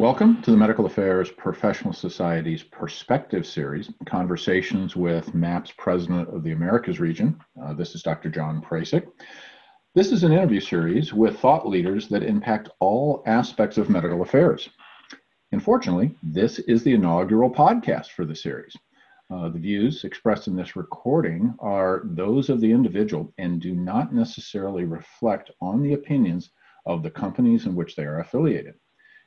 Welcome to the Medical Affairs Professional Society's Perspective Series, conversations with MAPS President of the Americas region. Uh, this is Dr. John Pracyk. This is an interview series with thought leaders that impact all aspects of medical affairs. Unfortunately, this is the inaugural podcast for the series. Uh, the views expressed in this recording are those of the individual and do not necessarily reflect on the opinions of the companies in which they are affiliated.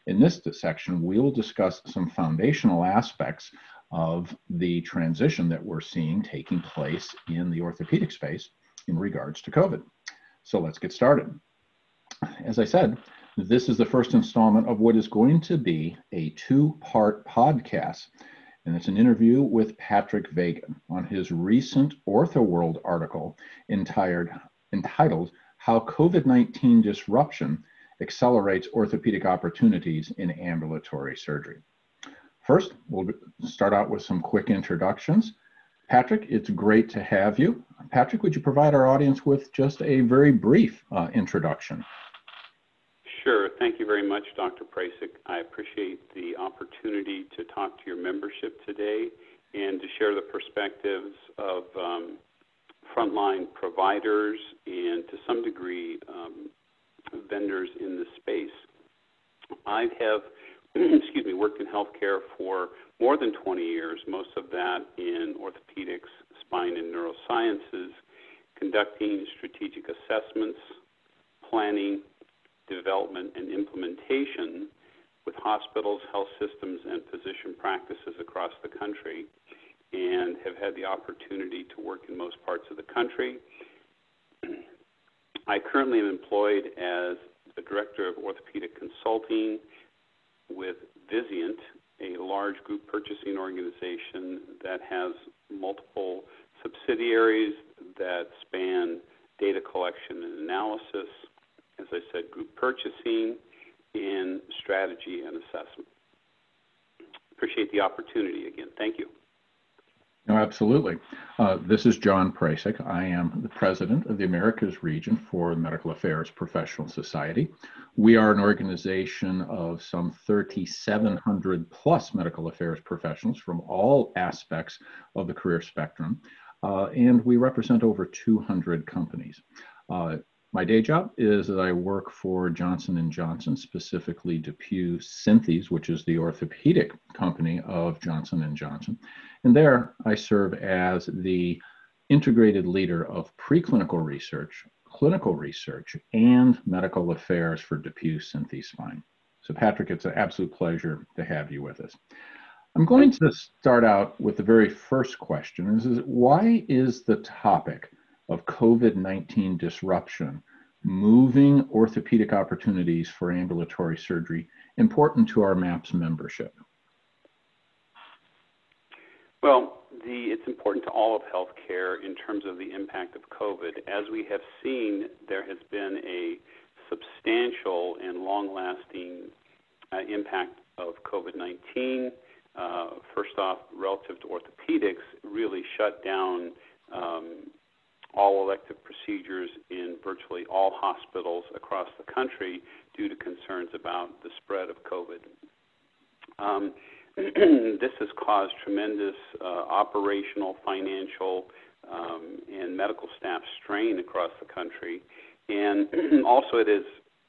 In this section, we'll discuss some foundational aspects of the transition that we're seeing taking place in the orthopedic space in regards to COVID. So let's get started. As I said, this is the first installment of what is going to be a two part podcast. And it's an interview with Patrick Vega on his recent OrthoWorld article entitled, entitled How COVID 19 Disruption accelerates orthopedic opportunities in ambulatory surgery. First, we'll start out with some quick introductions. Patrick, it's great to have you. Patrick, would you provide our audience with just a very brief uh, introduction? Sure. Thank you very much, Dr. Pracyk. I appreciate the opportunity to talk to your membership today and to share the perspectives of um, frontline providers and to some degree um, vendors in the space. I have, excuse me, worked in healthcare for more than 20 years, most of that in orthopedics, spine, and neurosciences, conducting strategic assessments, planning, development, and implementation with hospitals, health systems, and physician practices across the country, and have had the opportunity to work in most parts of the country I currently am employed as the Director of Orthopedic Consulting with Vizient, a large group purchasing organization that has multiple subsidiaries that span data collection and analysis, as I said, group purchasing, and strategy and assessment. Appreciate the opportunity again. Thank you. No, absolutely. Uh, this is John Pracyk. I am the president of the Americas region for the Medical Affairs Professional Society. We are an organization of some 3,700 plus medical affairs professionals from all aspects of the career spectrum, uh, and we represent over 200 companies. Uh, my day job is that I work for Johnson & Johnson, specifically DePuy Synthes, which is the orthopedic company of Johnson & Johnson. And there I serve as the integrated leader of preclinical research, clinical research, and medical affairs for DePuy Synthes Spine. So, Patrick, it's an absolute pleasure to have you with us. I'm going to start out with the very first question is, is why is the topic of COVID 19 disruption moving orthopedic opportunities for ambulatory surgery important to our MAPS membership? Well, the, it's important to all of healthcare in terms of the impact of COVID. As we have seen, there has been a substantial and long lasting uh, impact of COVID 19. Uh, first off, relative to orthopedics, really shut down um, all elective procedures in virtually all hospitals across the country due to concerns about the spread of COVID. Um, this has caused tremendous uh, operational, financial, um, and medical staff strain across the country. And also, it has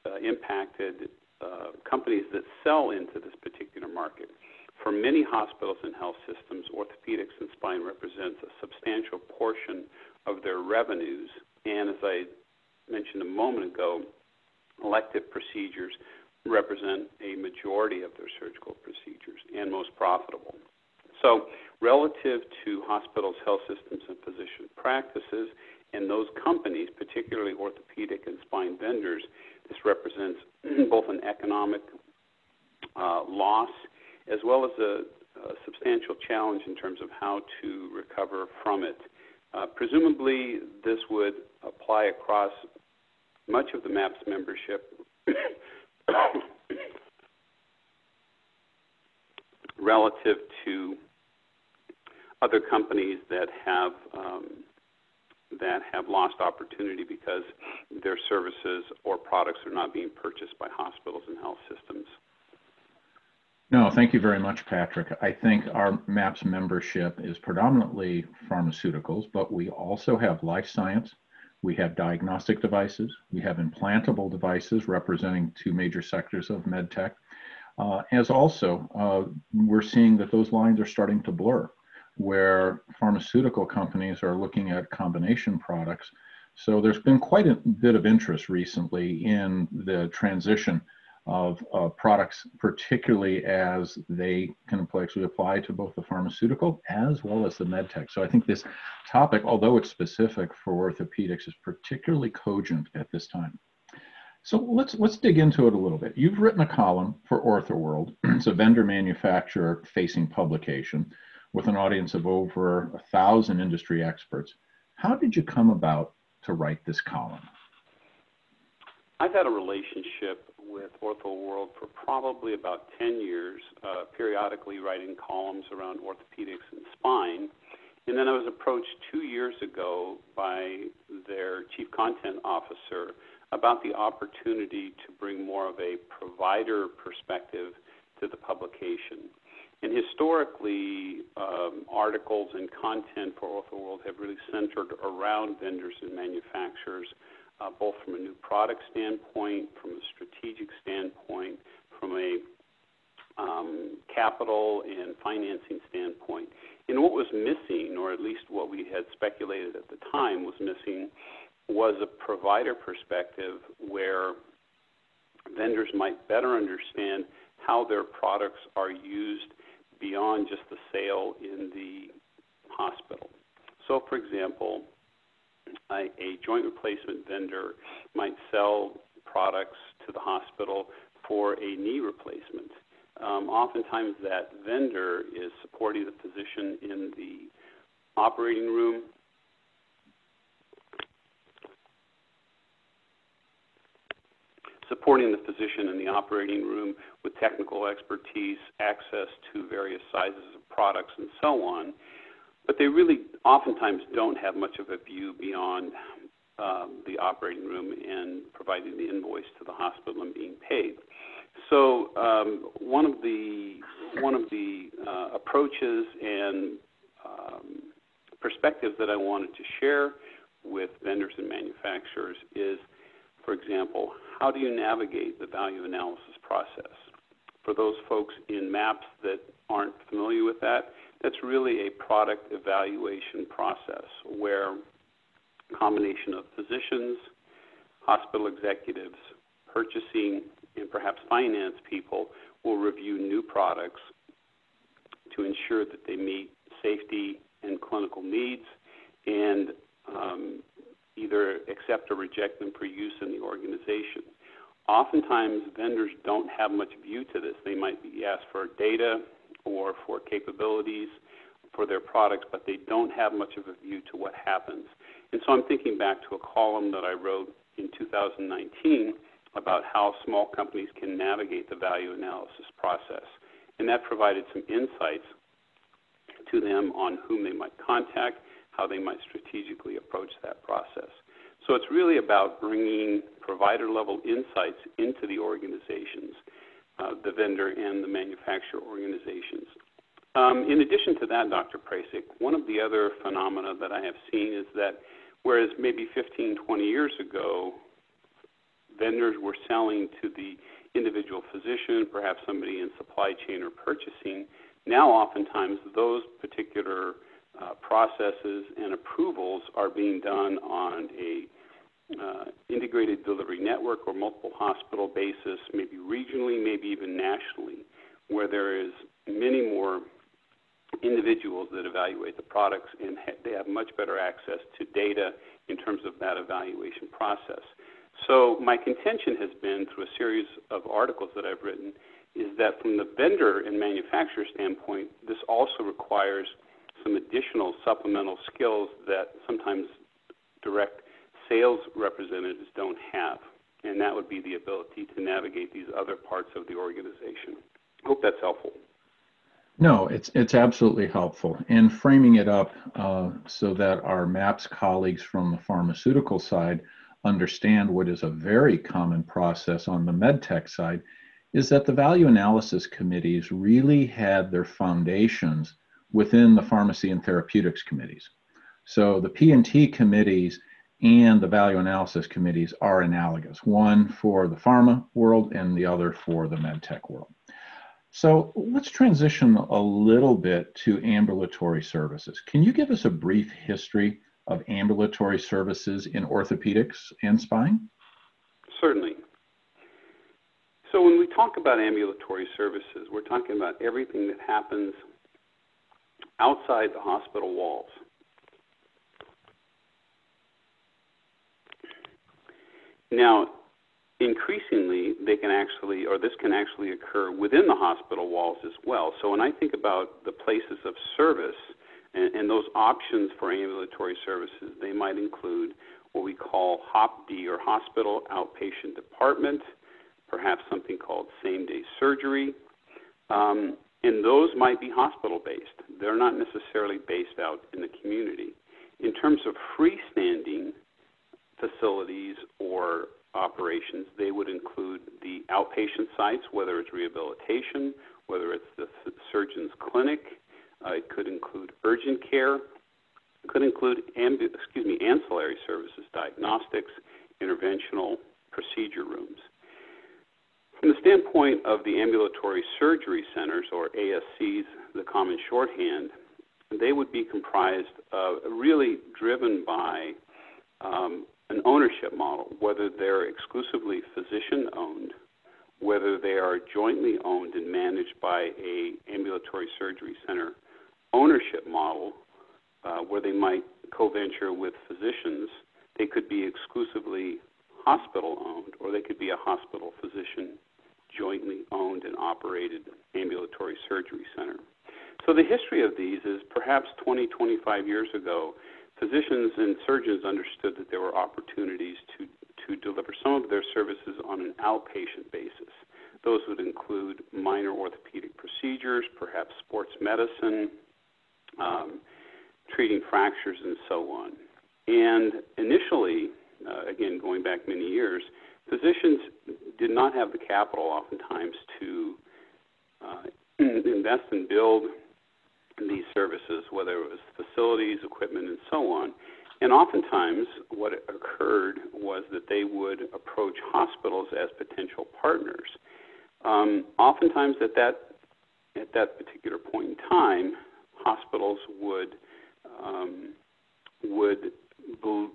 uh, impacted uh, companies that sell into this particular market. For many hospitals and health systems, orthopedics and spine represents a substantial portion of their revenues. And as I mentioned a moment ago, elective procedures represent a majority of their surgical procedures and most profitable. So, relative to hospitals, health systems, and physician practices, and those companies, particularly orthopedic and spine vendors, this represents both an economic uh, loss as well as a, a, substantial challenge in terms of how to recover from it. Uh, presumably, this would apply across much of the MAPS membership relative to other companies that have um, that have lost opportunity because their services or products are not being purchased by hospitals and health systems. No, thank you very much, Patrick. I think our MAPS membership is predominantly pharmaceuticals, but we also have life science, we have diagnostic devices, we have implantable devices representing two major sectors of medtech. Uh, as also, uh, we're seeing that those lines are starting to blur, where pharmaceutical companies are looking at combination products. So there's been quite a bit of interest recently in the transition of uh, products, particularly as they can actually apply to both the pharmaceutical as well as the medtech. So I think this topic, although it's specific for orthopedics, is particularly cogent at this time. So let's let's dig into it a little bit. You've written a column for OrthoWorld. it's a vendor manufacturer facing publication with an audience of over a thousand industry experts. How did you come about to write this column? I've had a relationship with OrthoWorld for probably about 10 years, uh, periodically writing columns around orthopedics and spine. And then I was approached two years ago by their chief content officer about the opportunity to bring more of a provider perspective to the publication. And historically, um, articles and content for OrthoWorld have really centered around vendors and manufacturers, both from a new product standpoint, from a strategic standpoint, from a um, capital and financing standpoint. And what was missing, or at least what we had speculated at the time was missing, was a provider perspective where vendors might better understand how their products are used beyond just the sale in the hospital. So, for example, a, joint replacement vendor might sell products to the hospital for a knee replacement. Um, oftentimes, that vendor is supporting the physician in the operating room supporting the physician in the operating room with technical expertise, access to various sizes of products, and so on. But they really oftentimes don't have much of a view beyond um, the operating room and providing the invoice to the hospital and being paid. So um, one of the one of the uh, approaches and um, perspectives that I wanted to share with vendors and manufacturers is, for example, how do you navigate the value analysis process? For those folks in MAPS that aren't familiar with that, that's really a product evaluation process where a combination of physicians, hospital executives, purchasing, and perhaps finance people will review new products to ensure that they meet safety and clinical needs and um, either accept or reject them for use in the organization. Oftentimes, vendors don't have much view to this. They might be asked for data or for capabilities for their products, but they don't have much of a view to what happens. And so I'm thinking back to a column that I wrote in 2019 about how small companies can navigate the value analysis process. And that provided some insights to them on whom they might contact how they might strategically approach that process. So it's really about bringing provider level insights into the organizations, the vendor and the manufacturer organizations. Um, in addition to that, Dr. Pracyk, one of the other phenomena that I have seen is that whereas maybe 15, 20 years ago, vendors were selling to the individual physician, perhaps somebody in supply chain or purchasing, now oftentimes those particular uh, processes and approvals are being done on a uh, integrated delivery network or multiple hospital basis, maybe regionally, maybe even nationally, where there is many more individuals that evaluate the products and ha- they have much better access to data in terms of that evaluation process. So my contention has been through a series of articles that I've written is that from the vendor and manufacturer standpoint, this also requires some additional supplemental skills that sometimes direct sales representatives don't have, and that would be the ability to navigate these other parts of the organization. Hope that's helpful. No, it's it's absolutely helpful. And framing it up uh, so that our MAPS colleagues from the pharmaceutical side understand what is a very common process on the medtech side is that the value analysis committees really had their foundations within the pharmacy and therapeutics committees. So the P&T committees and the value analysis committees are analogous, one for the pharma world and the other for the medtech world. So let's transition a little bit to ambulatory services. Can you give us a brief history of ambulatory services in orthopedics and spine? Certainly. So when we talk about ambulatory services, we're talking about everything that happens outside the hospital walls. Now, increasingly, they can actually, or this can actually occur within the hospital walls as well. So when I think about the places of service and, and those options for ambulatory services, they might include what we call HOPD or hospital outpatient department, perhaps something called same day surgery. Um, and those might be hospital based. They're not necessarily based out in the community. In terms of freestanding facilities or operations, they would include the outpatient sites, whether it's rehabilitation, whether it's the surgeon's clinic. Uh, it could include urgent care. It could include excuse me ancillary services, diagnostics, interventional procedure rooms. From the standpoint of the ambulatory surgery centers, or ASCs, the common shorthand, they would be comprised of really driven by um, an ownership model, whether they're exclusively physician owned, whether they are jointly owned and managed by a ambulatory surgery center ownership model, uh, where they might co-venture with physicians. They could be exclusively hospital owned, or they could be a hospital physician jointly owned and operated ambulatory surgery center. So the history of these is perhaps 20, 25 years ago, physicians and surgeons understood that there were opportunities to, to deliver some of their services on an outpatient basis. Those would include minor orthopedic procedures, perhaps sports medicine, um, treating fractures, and so on. And initially, uh, again, going back many years, physicians did not have the capital oftentimes to uh, invest and build these services, whether it was facilities, equipment, and so on. And oftentimes, what occurred was that they would approach hospitals as potential partners. Um, oftentimes, at that at that particular point in time, hospitals would um, would be,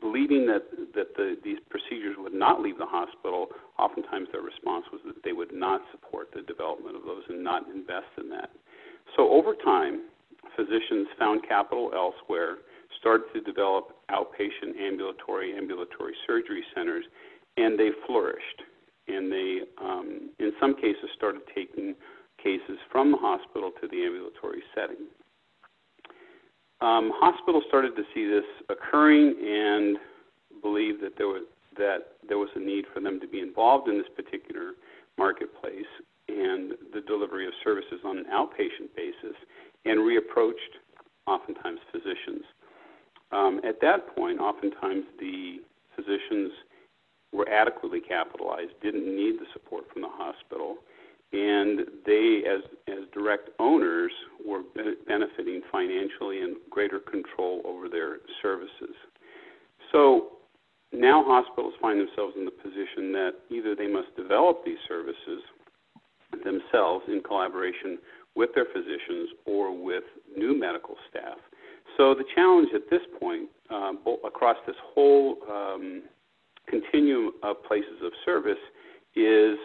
believing that that the, these procedures would not leave the hospital. Oftentimes, their response was that they would not support the development of those and not invest in that. So over time, physicians found capital elsewhere, started to develop outpatient ambulatory ambulatory surgery centers, and they flourished. And they, um, in some cases, started taking cases from the hospital to the ambulatory setting. Um, hospitals started to see this occurring and believed that there was that there was a need for them to be involved in this particular marketplace and delivery of services on an outpatient basis and reapproached oftentimes physicians. Um, at that point, oftentimes the physicians were adequately capitalized, didn't need the support from the hospital, and they, as, as direct owners, were benefiting financially and greater control over their services. So now hospitals find themselves in the position that either they must develop these services themselves in collaboration with their physicians or with new medical staff. So the challenge at this point, um, across this whole um, continuum of places of service, is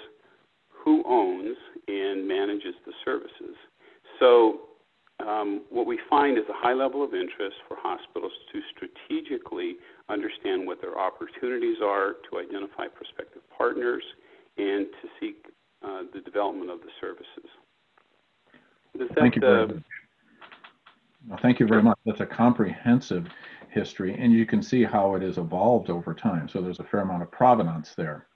who owns and manages the services. So um, what we find is a high level of interest for hospitals to strategically understand what their opportunities are, to identify prospective partners, and to seek uh, the development of the services. That, thank you very uh, much. Well, thank you very much. That's a comprehensive history, and you can see how it has evolved over time. So there's a fair amount of provenance there.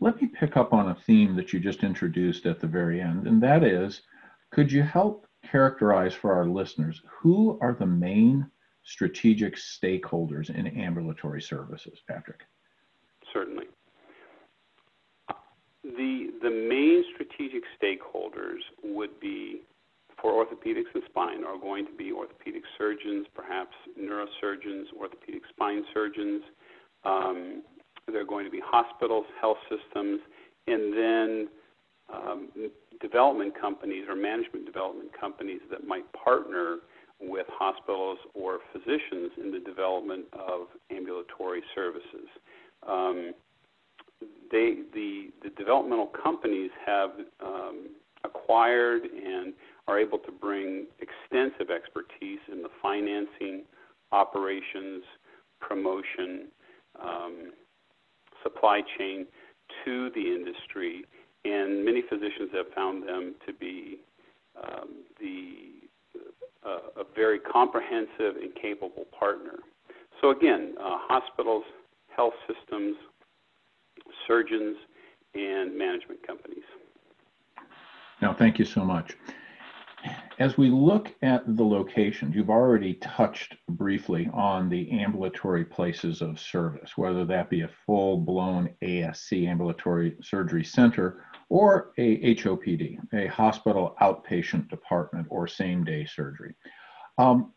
Let me pick up on a theme that you just introduced at the very end, and that is could you help characterize for our listeners who are the main strategic stakeholders in ambulatory services, Patrick? Certainly. The the main strategic stakeholders would be for orthopedics and spine are going to be orthopedic surgeons, perhaps neurosurgeons, orthopedic spine surgeons. Um, they're going to be hospitals, health systems, and then um, development companies or management development companies that might partner with hospitals or physicians in the development of ambulatory services. Um, they, the, the developmental companies have um, acquired and are able to bring extensive expertise in the financing, operations, promotion, um, supply chain to the industry, and many physicians have found them to be um, the uh, a very comprehensive and capable partner. So again, uh, hospitals, health systems, surgeons, and management companies. Now, thank you so much. As we look at the locations, you've already touched briefly on the ambulatory places of service, whether that be a full blown ASC, ambulatory surgery center, or a HOPD, a hospital outpatient department or same day surgery. Um,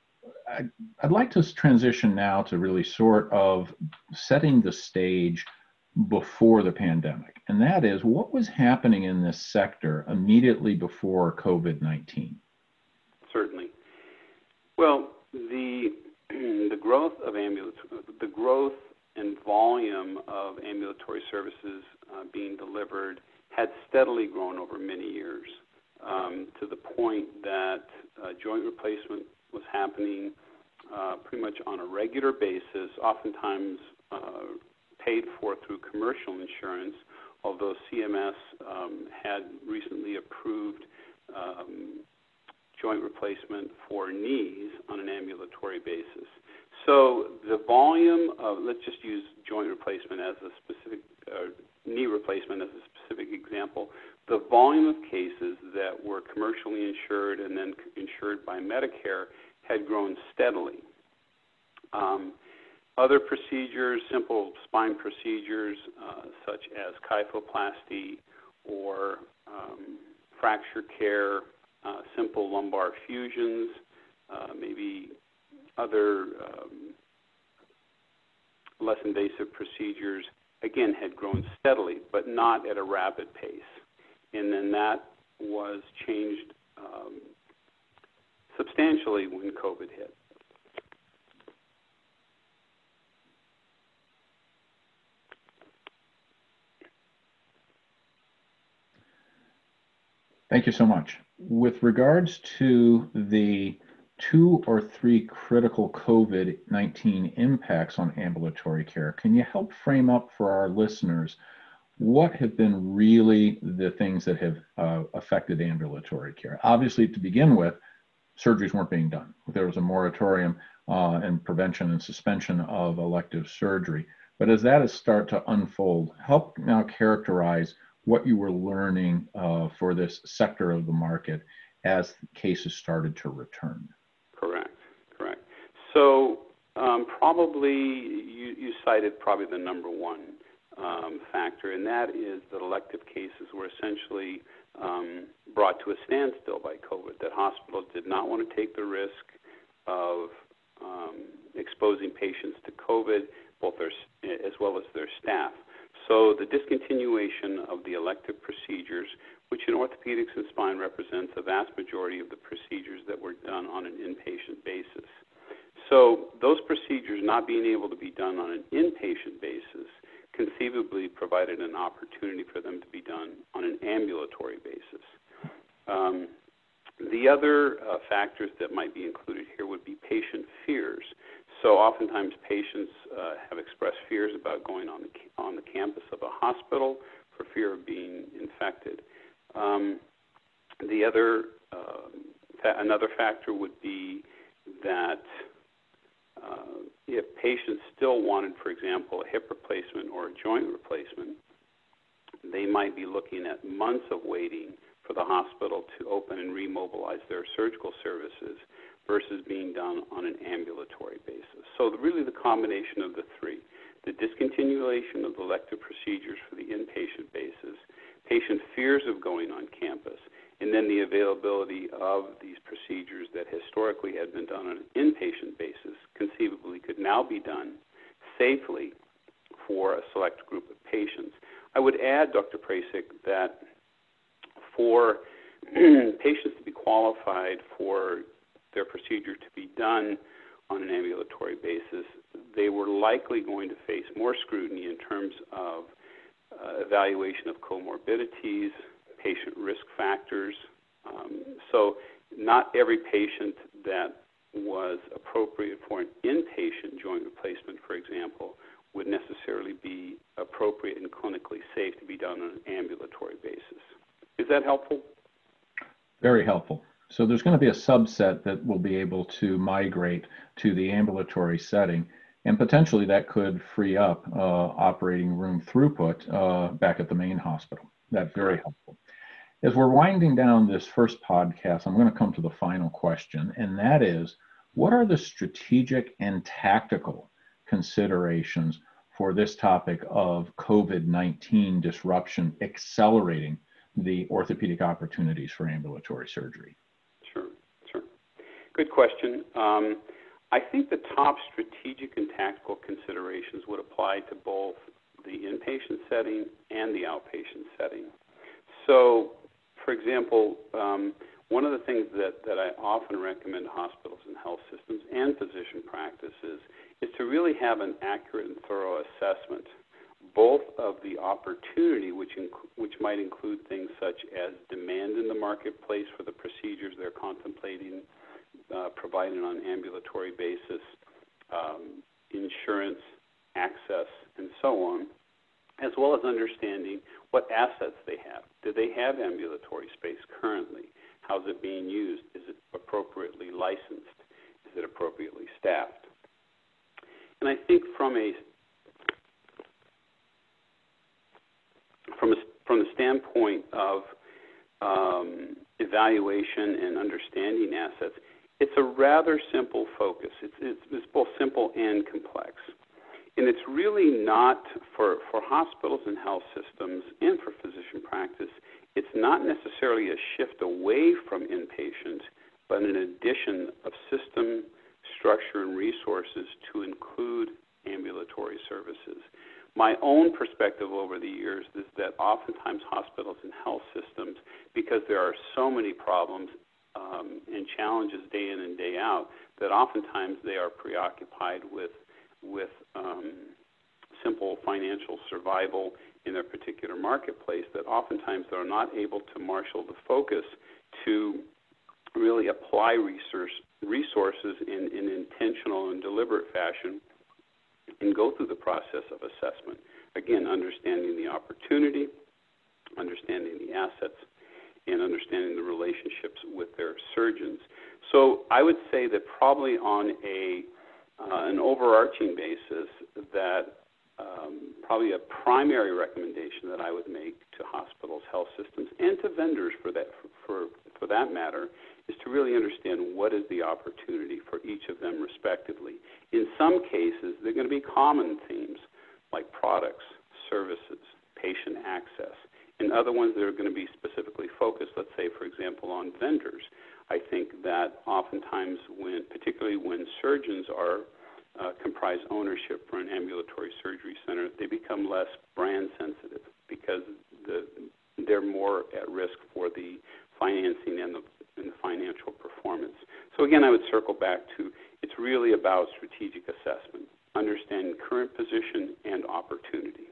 I'd like to transition now to really sort of setting the stage before the pandemic, and that is what was happening in this sector immediately before COVID 19? Certainly. Well, the the growth of ambulatory, the growth and volume of ambulatory services uh, being delivered had steadily grown over many years um, to the point that uh, joint replacement was happening uh, pretty much on a regular basis, oftentimes uh, paid for through commercial insurance, although CMS um, had recently approved um, joint replacement for knees on an ambulatory basis. So the volume of, let's just use joint replacement as a specific, uh, knee replacement as a specific example. The volume of cases that were commercially insured and then insured by Medicare had grown steadily. Um, other procedures, simple spine procedures uh, such as kyphoplasty or um, fracture care, uh, simple lumbar fusions, uh, maybe other um, less invasive procedures, again, had grown steadily, but not at a rapid pace. And then that was changed um, substantially when COVID hit. Thank you so much. With regards to the two or three critical COVID 19 impacts on ambulatory care, can you help frame up for our listeners what have been really the things that have uh, affected ambulatory care? Obviously, to begin with, surgeries weren't being done. There was a moratorium uh, and prevention and suspension of elective surgery. But as that has started to unfold, help now characterize what you were learning uh, for this sector of the market as cases started to return. Correct, correct. So um, probably you, you, cited probably the number one um, factor, and that is that elective cases were essentially um, brought to a standstill by COVID. That hospitals did not want to take the risk of um, exposing patients to COVID, both their as well as their staff. So the discontinuation of the elective procedures, which in orthopedics and spine represents a vast majority of the procedures that were done on an inpatient basis. So those procedures not being able to be done on an inpatient basis conceivably provided an opportunity for them to be done on an ambulatory basis. Um, the other uh, factors that might be included here would be patient fears. So oftentimes patients uh, have expressed fears about going on the campus of a hospital for fear of being infected. Um, the other uh, fa- another factor would be that uh, if patients still wanted, for example, a hip replacement or a joint replacement, they might be looking at months of waiting for the hospital to open and remobilize their surgical services versus being done on an ambulatory basis. So, really, the combination of the three the discontinuation of elective procedures for the inpatient basis, patient fears of going on campus, and then the availability of these procedures that historically had been done on an inpatient basis conceivably could now be done safely for a select group of patients. I would add, Dr. Pracyk, that for patients to be qualified for their procedure to be done on an ambulatory basis, they were likely going to face more scrutiny in terms of uh, evaluation of comorbidities, patient risk factors. Um, so, not every patient that was appropriate for an inpatient joint replacement, for example, would necessarily be appropriate and clinically safe to be done on an ambulatory basis. Is that helpful? Very helpful. So there's going to be a subset that will be able to migrate to the ambulatory setting, and potentially that could free up uh, operating room throughput uh, back at the main hospital. That's very helpful. As we're winding down this first podcast, I'm going to come to the final question, and that is what are the strategic and tactical considerations for this topic of COVID 19 disruption accelerating the orthopedic opportunities for ambulatory surgery? Sure, sure. Good question. Um, I think the top strategic and tactical considerations would apply to both the inpatient setting and the outpatient setting. So, for example, um, one of the things that, that I often recommend hospitals and health systems and physician practices is to really have an accurate and thorough assessment, both of the opportunity, which, inc- which might include things such as demand in the marketplace for the procedures they're contemplating uh, providing on ambulatory basis, um, insurance, access, and so on, as well as understanding what assets they have. Do they have ambulatory space currently? How's it being used? Is it appropriately licensed? Is it appropriately staffed? And I think from a from a from the standpoint of um, evaluation and understanding assets, it's a rather simple focus. It's, it's, it's both simple and complex. And it's really not for, for hospitals and health systems and for physician practice, it's not necessarily a shift away from inpatient, but an addition of system, structure, and resources to include ambulatory services. My own perspective over the years is that oftentimes hospitals and health systems, because there are so many problems um, and challenges day in and day out, that oftentimes they are preoccupied with with um, simple financial survival in their particular marketplace that oftentimes they're not able to marshal the focus to really apply resource, resources in an intentional and deliberate fashion and go through the process of assessment. Again, understanding the opportunity, understanding the assets, and understanding the relationships with their surgeons. So I would say that probably on a uh, an overarching basis that um, probably a primary recommendation that I would make to hospitals, health systems, and to vendors for that for, for, that matter is to really understand what is the opportunity for each of them respectively. In some cases, they're going to be common themes like products, services, patient access. In other ones, that are going to be specifically focused, let's say, for example, on vendors. I think that oftentimes, when, particularly when surgeons are uh, comprise ownership for an ambulatory surgery center, they become less brand sensitive because the, they're more at risk for the financing and the, and the financial performance. So again, I would circle back to it's really about strategic assessment, understanding current position and opportunity.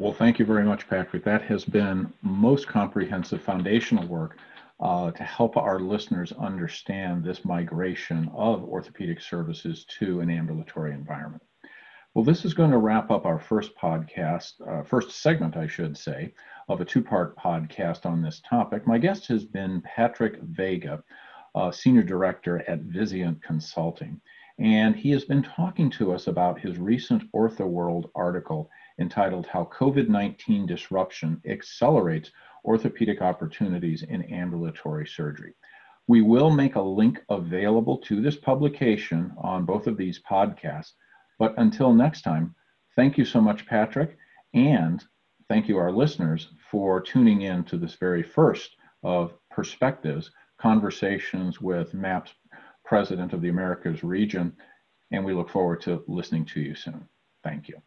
Well, thank you very much, Patrick. That has been most comprehensive foundational work uh, to help our listeners understand this migration of orthopedic services to an ambulatory environment. Well, this is going to wrap up our first podcast, uh, first segment, I should say, of a two part podcast on this topic. My guest has been Patrick Vega, uh, Senior Director at Vizient Consulting. And he has been talking to us about his recent OrthoWorld article entitled How COVID 19 Disruption Accelerates orthopedic opportunities in ambulatory surgery. We will make a link available to this publication on both of these podcasts. But until next time, thank you so much, Patrick. And thank you, our listeners, for tuning in to this very first of Perspectives Conversations with MAPS President of the Americas region. And we look forward to listening to you soon. Thank you.